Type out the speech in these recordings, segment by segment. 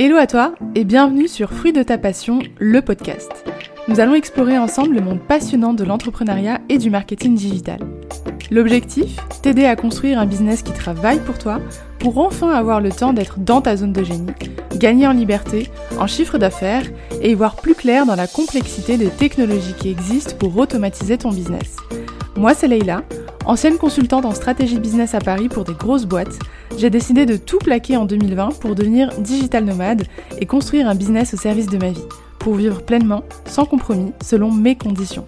Hello à toi et bienvenue sur Fruit de ta passion, le podcast. Nous allons explorer ensemble le monde passionnant de l'entrepreneuriat et du marketing digital. L'objectif T'aider à construire un business qui travaille pour toi pour enfin avoir le temps d'être dans ta zone de génie, gagner en liberté, en chiffre d'affaires et y voir plus clair dans la complexité des technologies qui existent pour automatiser ton business. Moi, c'est Leïla, ancienne consultante en stratégie business à Paris pour des grosses boîtes. J'ai décidé de tout plaquer en 2020 pour devenir digital nomade et construire un business au service de ma vie, pour vivre pleinement, sans compromis, selon mes conditions.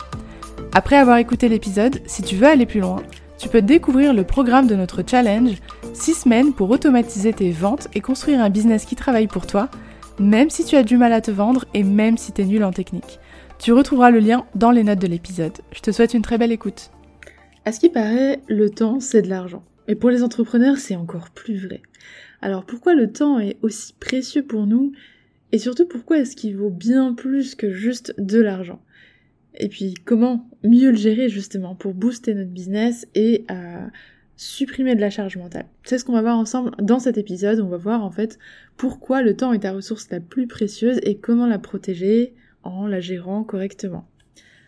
Après avoir écouté l'épisode, si tu veux aller plus loin, tu peux découvrir le programme de notre challenge 6 semaines pour automatiser tes ventes et construire un business qui travaille pour toi, même si tu as du mal à te vendre et même si tu es nul en technique. Tu retrouveras le lien dans les notes de l'épisode. Je te souhaite une très belle écoute. À ce qui paraît, le temps, c'est de l'argent. Et pour les entrepreneurs, c'est encore plus vrai. Alors pourquoi le temps est aussi précieux pour nous? Et surtout, pourquoi est-ce qu'il vaut bien plus que juste de l'argent? Et puis, comment mieux le gérer justement pour booster notre business et euh, supprimer de la charge mentale? C'est ce qu'on va voir ensemble dans cet épisode. On va voir en fait pourquoi le temps est ta ressource la plus précieuse et comment la protéger en la gérant correctement.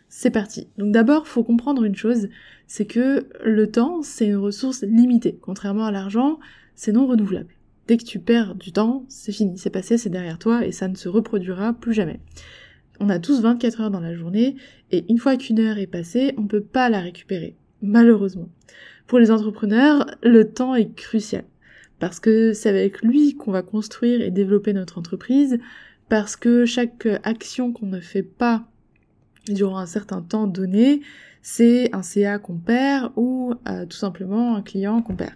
C'est parti. Donc d'abord, faut comprendre une chose, c'est que le temps, c'est une ressource limitée. Contrairement à l'argent, c'est non renouvelable. Dès que tu perds du temps, c'est fini, c'est passé, c'est derrière toi et ça ne se reproduira plus jamais. On a tous 24 heures dans la journée et une fois qu'une heure est passée, on ne peut pas la récupérer. Malheureusement. Pour les entrepreneurs, le temps est crucial parce que c'est avec lui qu'on va construire et développer notre entreprise, parce que chaque action qu'on ne fait pas durant un certain temps donné, c'est un CA qu'on perd ou euh, tout simplement un client qu'on perd.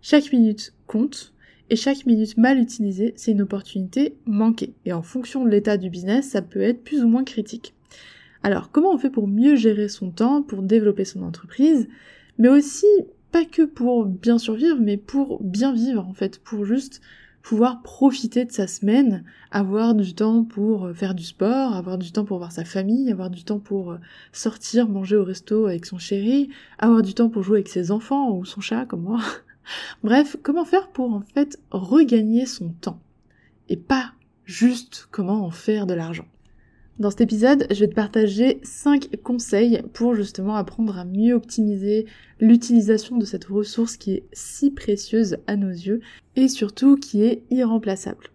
Chaque minute compte et chaque minute mal utilisée, c'est une opportunité manquée. Et en fonction de l'état du business, ça peut être plus ou moins critique. Alors, comment on fait pour mieux gérer son temps, pour développer son entreprise, mais aussi pas que pour bien survivre, mais pour bien vivre en fait, pour juste pouvoir profiter de sa semaine, avoir du temps pour euh, faire du sport, avoir du temps pour voir sa famille, avoir du temps pour euh, sortir, manger au resto avec son chéri, avoir du temps pour jouer avec ses enfants ou son chat comme moi. Bref, comment faire pour en fait regagner son temps et pas juste comment en faire de l'argent? Dans cet épisode, je vais te partager 5 conseils pour justement apprendre à mieux optimiser l'utilisation de cette ressource qui est si précieuse à nos yeux et surtout qui est irremplaçable.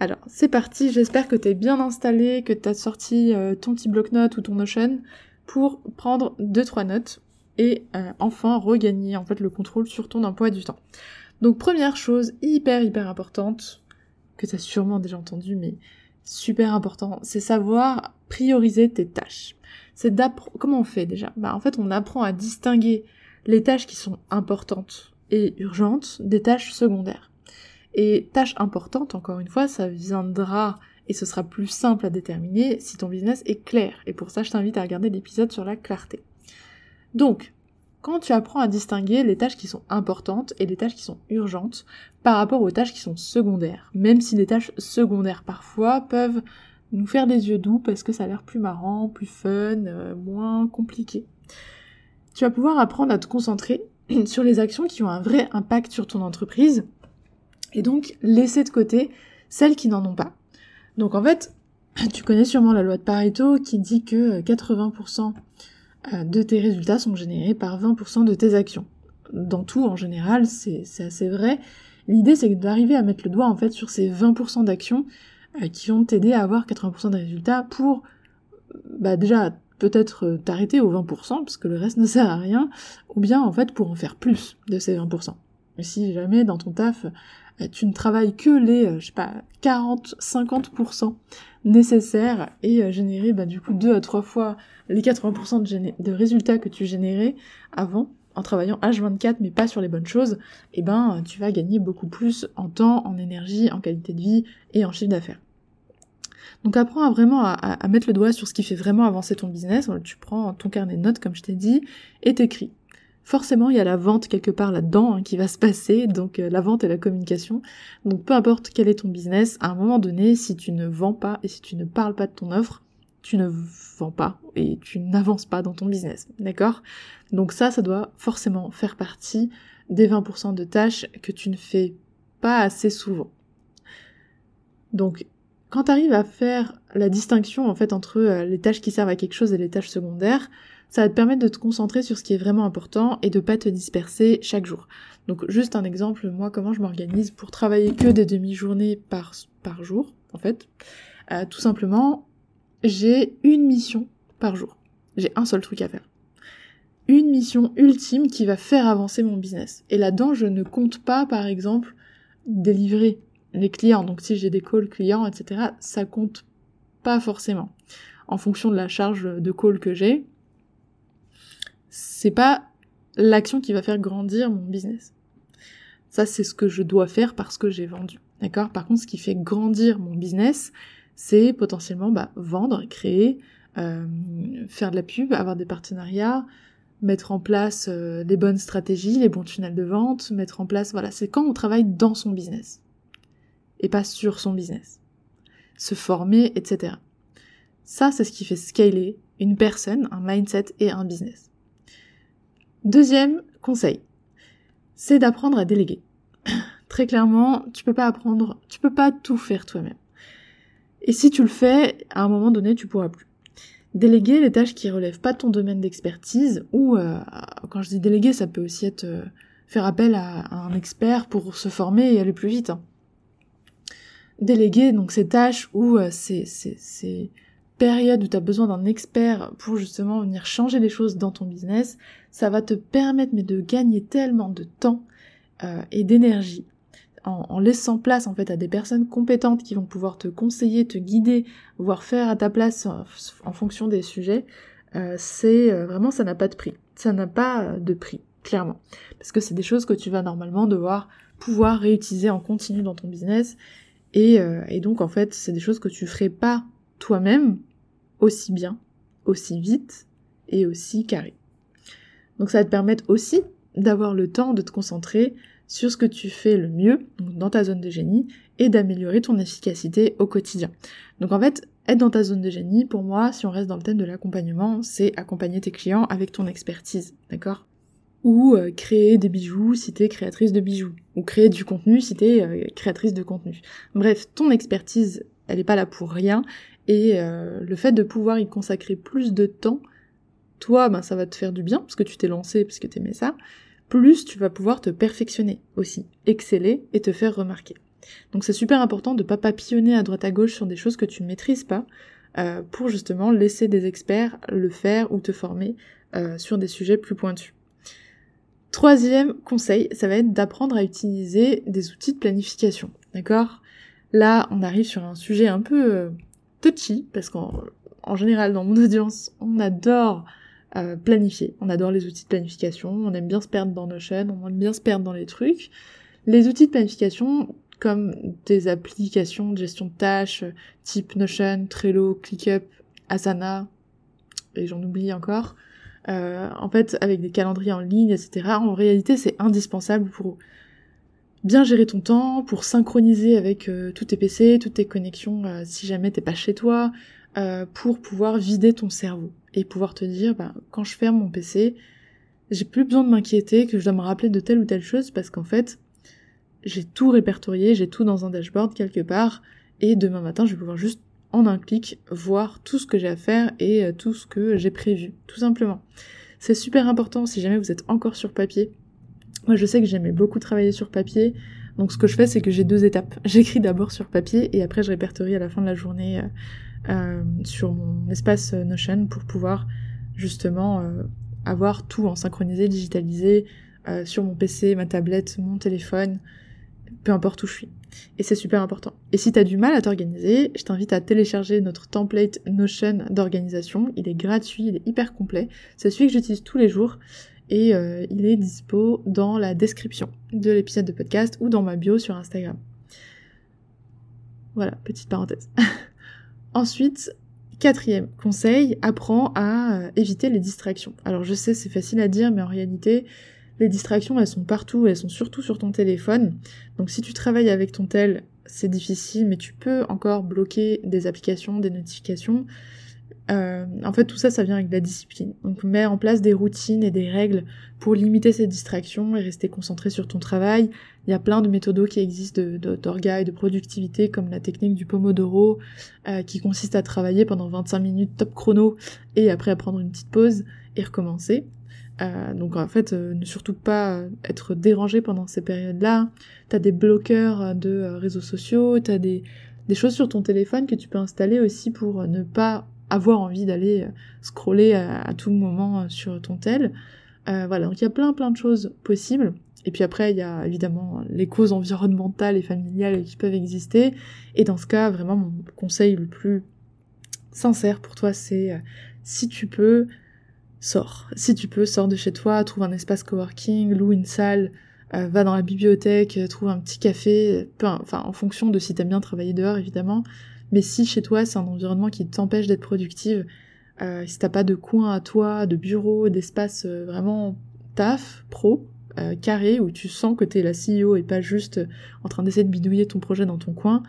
Alors, c'est parti, j'espère que tu es bien installé, que tu as sorti euh, ton petit bloc-notes ou ton Notion pour prendre 2-3 notes et euh, enfin regagner en fait le contrôle sur ton emploi du temps. Donc première chose hyper hyper importante que tu as sûrement déjà entendu mais super important, c'est savoir prioriser tes tâches. C'est d'apprendre comment on fait déjà? Bah en fait, on apprend à distinguer les tâches qui sont importantes et urgentes des tâches secondaires. Et tâches importantes, encore une fois, ça viendra et ce sera plus simple à déterminer si ton business est clair. Et pour ça, je t'invite à regarder l'épisode sur la clarté. Donc, quand tu apprends à distinguer les tâches qui sont importantes et les tâches qui sont urgentes par rapport aux tâches qui sont secondaires, même si les tâches secondaires parfois peuvent nous faire des yeux doux parce que ça a l'air plus marrant, plus fun, euh, moins compliqué. Tu vas pouvoir apprendre à te concentrer sur les actions qui ont un vrai impact sur ton entreprise et donc laisser de côté celles qui n'en ont pas. Donc en fait, tu connais sûrement la loi de Pareto qui dit que 80% euh, de tes résultats sont générés par 20% de tes actions. Dans tout, en général, c'est assez vrai. L'idée, c'est d'arriver à mettre le doigt, en fait, sur ces 20% d'actions euh, qui vont t'aider à avoir 80% de résultats pour, bah, déjà, peut-être euh, t'arrêter aux 20%, parce que le reste ne sert à rien, ou bien, en fait, pour en faire plus de ces 20%. Si jamais, dans ton taf, tu ne travailles que les, je sais pas, 40, 50% nécessaires et générer, bah, du coup, deux à trois fois les 80% de, de, résultats que tu générais avant, en travaillant H24 mais pas sur les bonnes choses, eh ben tu vas gagner beaucoup plus en temps, en énergie, en qualité de vie et en chiffre d'affaires. Donc apprends à vraiment à, mettre le doigt sur ce qui fait vraiment avancer ton business. Tu prends ton carnet de notes comme je t'ai dit et t'écris. Forcément, il y a la vente quelque part là-dedans hein, qui va se passer, donc euh, la vente et la communication. Donc peu importe quel est ton business, à un moment donné, si tu ne vends pas et si tu ne parles pas de ton offre, tu ne vends pas et tu n'avances pas dans ton business, d'accord? Donc ça, ça doit forcément faire partie des 20% de tâches que tu ne fais pas assez souvent. Donc, quand tu à faire la distinction en fait entre euh, les tâches qui servent à quelque chose et les tâches secondaires, ça va te permettre de te concentrer sur ce qui est vraiment important et de pas te disperser chaque jour. Donc juste un exemple, moi comment je m'organise pour travailler que des demi-journées par, jour, en fait. Euh, tout simplement, j'ai une mission par jour. J'ai un seul truc à faire. Une mission ultime qui va faire avancer mon business. Et là-dedans, je ne compte pas, par exemple, délivrer les clients. Donc si j'ai des calls clients, etc., ça compte pas forcément. En fonction de la charge de call que j'ai, c'est pas l'action qui va faire grandir mon business. Ça, c'est ce que je dois faire parce que j'ai vendu. D'accord? Par contre, ce qui fait grandir mon business, c'est potentiellement bah, vendre, créer, euh, faire de la pub, avoir des partenariats, mettre en place euh, les bonnes stratégies, les bons tunnels de vente, mettre en place, voilà, c'est quand on travaille dans son business et pas sur son business. Se former, etc. Ça, c'est ce qui fait scaler une personne, un mindset et un business. Deuxième conseil, c'est d'apprendre à déléguer. Très clairement, tu peux pas apprendre, tu peux pas tout faire toi-même. Et si tu le fais, à un moment donné, tu pourras plus. Déléguer les tâches qui relèvent pas ton domaine d'expertise, ou euh, quand je dis déléguer, ça peut aussi être euh, faire appel à, un expert pour se former et aller plus vite. Hein déléguer donc ces tâches ou euh, ces, périodes où tu as besoin d'un expert pour justement venir changer les choses dans ton business, ça va te permettre mais de gagner tellement de temps euh, et d'énergie en, laissant place en fait à des personnes compétentes qui vont pouvoir te conseiller, te guider, voire faire à ta place en, fonction des sujets. Euh, c'est vraiment ça n'a pas de prix, ça n'a pas de prix clairement parce que c'est des choses que tu vas normalement devoir pouvoir réutiliser en continu dans ton business euh, et, donc en fait, c'est des choses que tu ferais pas toi-même aussi bien, aussi vite et aussi carré. Donc ça va te permettre aussi d'avoir le temps de te concentrer sur ce que tu fais le mieux, dans ta zone de génie, et d'améliorer ton efficacité au quotidien. Donc en fait, être dans ta zone de génie, pour moi, si on reste dans le thème de l'accompagnement, c'est accompagner tes clients avec ton expertise, d'accord? Ou euh, créer des bijoux si t'es créatrice de bijoux, ou créer du contenu si t'es euh, créatrice de contenu. Bref, ton expertise, elle est pas là pour rien, et euh, le fait de pouvoir y consacrer plus de temps, toi, ben ça va te faire du bien, parce que tu t'es lancé, parce que t'aimais ça, plus tu vas pouvoir te perfectionner aussi, exceller et te faire remarquer. Donc c'est super important de pas papillonner à droite à gauche sur des choses que tu ne maîtrises pas, pour justement laisser des experts le faire ou te former sur des sujets plus pointus. Troisième conseil, ça va être d'apprendre à utiliser des outils de planification. D'accord? Là, on arrive sur un sujet un peu euh, touchy, parce qu'en général, dans mon audience, on adore euh, planifier. On adore les outils de planification, on aime bien se perdre dans chaînes, on aime bien se perdre dans les trucs. Les outils de planification, comme des applications de gestion de tâches, type Notion, Trello, ClickUp, Asana, et j'en oublie encore, euh, en fait, avec des calendriers en ligne, etc. En réalité, c'est indispensable pour bien gérer ton temps, pour synchroniser avec euh, tous tes PC, toutes tes connexions, euh, si jamais t'es pas chez toi, pour pouvoir vider ton cerveau et pouvoir te dire, bah, quand je ferme mon PC, j'ai plus besoin de m'inquiéter que je dois me rappeler de telle ou telle chose parce qu'en fait, j'ai tout répertorié, j'ai tout dans un dashboard quelque part, et demain matin, je vais pouvoir juste en un clic voir tout ce que j'ai à faire et euh, tout ce que j'ai prévu, tout simplement. C'est super important si jamais vous êtes encore sur papier. Moi je sais que j'aimais beaucoup travailler sur papier, donc ce que je fais c'est que j'ai deux étapes. J'écris d'abord sur papier et après je répertorie à la fin de la journée euh, euh, sur mon espace Notion pour pouvoir justement avoir tout en synchronisé, digitalisé sur mon PC, ma tablette, mon téléphone, peu importe où je suis. Et c'est super important. Et si t'as du mal à t'organiser, je t'invite à télécharger notre template Notion d'organisation. Il est gratuit, il est hyper complet. C'est celui que j'utilise tous les jours. Et euh, il est dispo dans la description de l'épisode de podcast ou dans ma bio sur Instagram. Voilà, petite parenthèse. Ensuite, quatrième conseil, apprends à euh, éviter les distractions. Alors je sais, c'est facile à dire, mais en réalité, les distractions, elles sont partout, elles sont surtout sur ton téléphone. Donc si tu travailles avec ton tel, c'est difficile, mais tu peux encore bloquer des applications, des notifications. Euh, en fait, tout ça, ça vient avec la discipline. Donc, mets en place des routines et des règles pour limiter ces distractions et rester concentré sur ton travail. Il y a plein de méthodos qui existent d'orga et de productivité, comme la technique du Pomodoro, euh, qui consiste à travailler pendant 25 minutes top chrono et après à prendre une petite pause et recommencer. Euh, donc en fait, ne surtout pas être dérangé pendant ces périodes-là. T'as des bloqueurs de réseaux sociaux, t'as des, des choses sur ton téléphone que tu peux installer aussi pour ne pas avoir envie d'aller euh, scroller à, tout moment euh, sur ton tel. Euh, voilà, donc il y a plein plein de choses possibles. Et puis après, il y a évidemment les causes environnementales et familiales qui peuvent exister. Et dans ce cas, vraiment, mon conseil le plus sincère pour toi, c'est si tu peux, sors. Si tu peux, sors de chez toi, trouve un espace coworking, loue une salle, va dans la bibliothèque, trouve un petit café, enfin en fonction de si t'aimes bien travailler dehors évidemment, mais si chez toi c'est un environnement qui t'empêche d'être productive, euh, si t'as pas de coin à toi, de bureau, d'espace euh, vraiment taf, pro, euh, carré, où tu sens que t'es la CEO et pas juste en train d'essayer de bidouiller ton projet dans ton coin,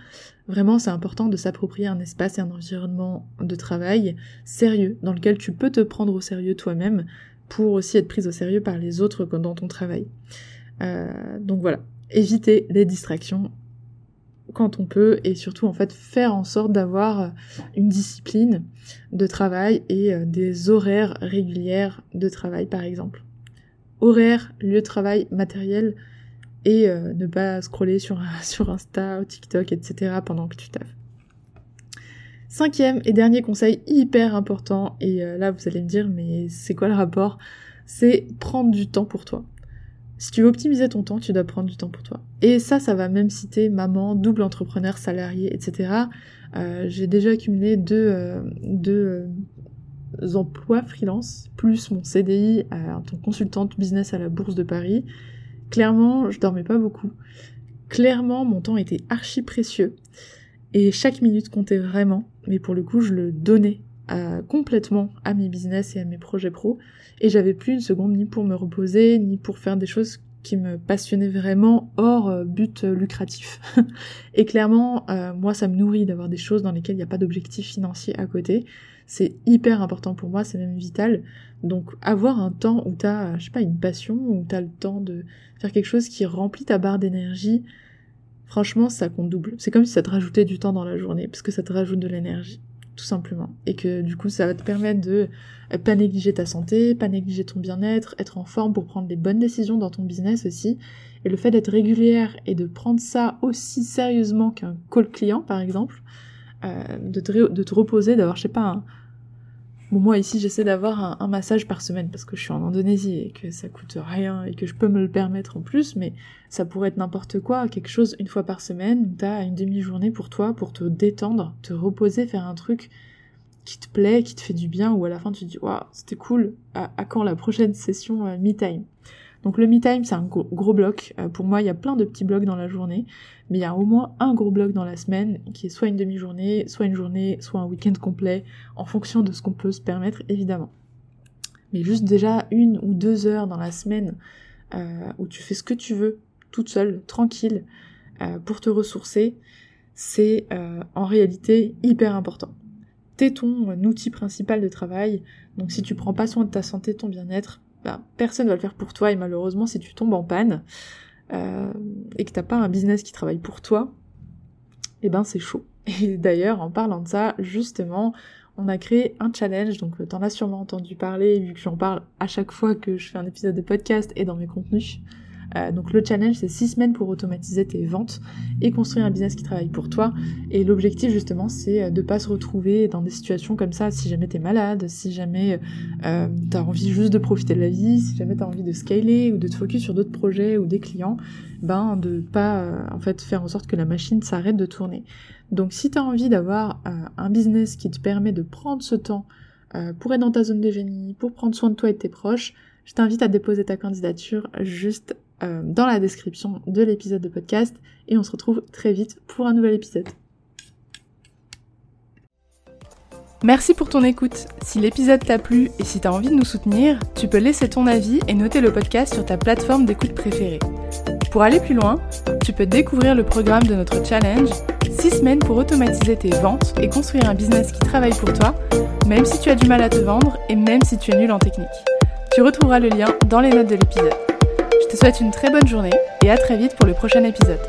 vraiment c'est important de s'approprier un espace et un environnement de travail sérieux, dans lequel tu peux te prendre au sérieux toi-même, pour aussi être prise au sérieux par les autres dans ton travail. donc voilà, éviter les distractions quand on peut et surtout en fait faire en sorte d'avoir euh, une discipline de travail et euh, des horaires régulières de travail par exemple. Horaire, lieu de travail, matériel et euh, ne pas scroller sur, sur Insta ou TikTok etc. pendant que tu taffes. Cinquième et dernier conseil hyper important et là vous allez me dire mais c'est quoi le rapport? C'est prendre du temps pour toi. Si tu veux optimiser ton temps, tu dois prendre du temps pour toi. Et ça, ça va même citer maman, double entrepreneur, salarié, etc. Euh, j'ai déjà accumulé deux, euh, euh, emplois freelance, plus mon CDI en tant que consultante business à la Bourse de Paris. Clairement, je dormais pas beaucoup. Clairement, mon temps était archi précieux. Et chaque minute comptait vraiment. Mais pour le coup, je le donnais complètement à mes business et à mes projets pro et j'avais plus une seconde ni pour me reposer ni pour faire des choses qui me passionnaient vraiment hors euh, but euh, lucratif. et clairement, euh, moi, ça me nourrit d'avoir des choses dans lesquelles il n'y a pas d'objectif financier à côté. C'est hyper important pour moi, c'est même vital. Donc avoir un temps où t'as, je sais pas, une passion, où t'as le temps de faire quelque chose qui remplit ta barre d'énergie, franchement, ça compte double. C'est comme si ça te rajoutait du temps dans la journée, parce que ça te rajoute de l'énergie tout simplement. Et que du coup, ça va te permettre de euh, pas négliger ta santé, pas négliger ton bien-être, être en forme pour prendre les bonnes décisions dans ton business aussi. Et le fait d'être régulière et de prendre ça aussi sérieusement qu'un call client, par exemple, euh, de, te, de te reposer, d'avoir, je sais pas, un, Bon, moi ici j'essaie d'avoir un, massage par semaine parce que je suis en Indonésie et que ça coûte rien et que je peux me le permettre en plus, mais ça pourrait être n'importe quoi, quelque chose une fois par semaine, t'as une demi-journée pour toi, pour te détendre, te reposer, faire un truc qui te plaît, qui te fait du bien, ou à la fin tu te dis waouh c'était cool, à, quand la prochaine session euh, me time donc le me time, c'est un gros, bloc. Euh, pour moi, il y a plein de petits blocs dans la journée, mais il y a au moins un gros bloc dans la semaine qui est soit une demi-journée, soit une journée, soit un week-end complet, en fonction de ce qu'on peut se permettre, évidemment. Mais juste déjà une ou deux heures dans la semaine euh, où tu fais ce que tu veux, toute seule, tranquille, euh, pour te ressourcer, c'est en réalité hyper important. T'es ton outil principal de travail, donc si tu prends pas soin de ta santé, ton bien-être, bah, personne va le faire pour toi et malheureusement si tu tombes en panne euh, et que t'as pas un business qui travaille pour toi, eh ben c'est chaud. Et d'ailleurs en parlant de ça, justement, on a créé un challenge, donc t'en as sûrement entendu parler vu que j'en parle à chaque fois que je fais un épisode de podcast et dans mes contenus. Euh, donc le challenge, c'est 6 semaines pour automatiser tes ventes et construire un business qui travaille pour toi. Et l'objectif justement, c'est euh, de pas se retrouver dans des situations comme ça si jamais t'es malade, si jamais euh, t'as envie juste de profiter de la vie, si jamais t'as envie de scaler ou de te focus sur d'autres projets ou des clients, ben de pas en fait faire en sorte que la machine s'arrête de tourner. Donc si t'as envie d'avoir un business qui te permet de prendre ce temps pour être dans ta zone de génie, pour prendre soin de toi et de tes proches, je t'invite à déposer ta candidature juste euh, dans la description de l'épisode de podcast et on se retrouve très vite pour un nouvel épisode. Merci pour ton écoute. Si l'épisode t'a plu et si t'as envie de nous soutenir, tu peux laisser ton avis et noter le podcast sur ta plateforme d'écoute préférée. Pour aller plus loin, tu peux découvrir le programme de notre challenge 6 semaines pour automatiser tes ventes et construire un business qui travaille pour toi même si tu as du mal à te vendre et même si tu es nul en technique. Tu retrouveras le lien dans les notes de l'épisode. Je te souhaite une très bonne journée et à très vite pour le prochain épisode.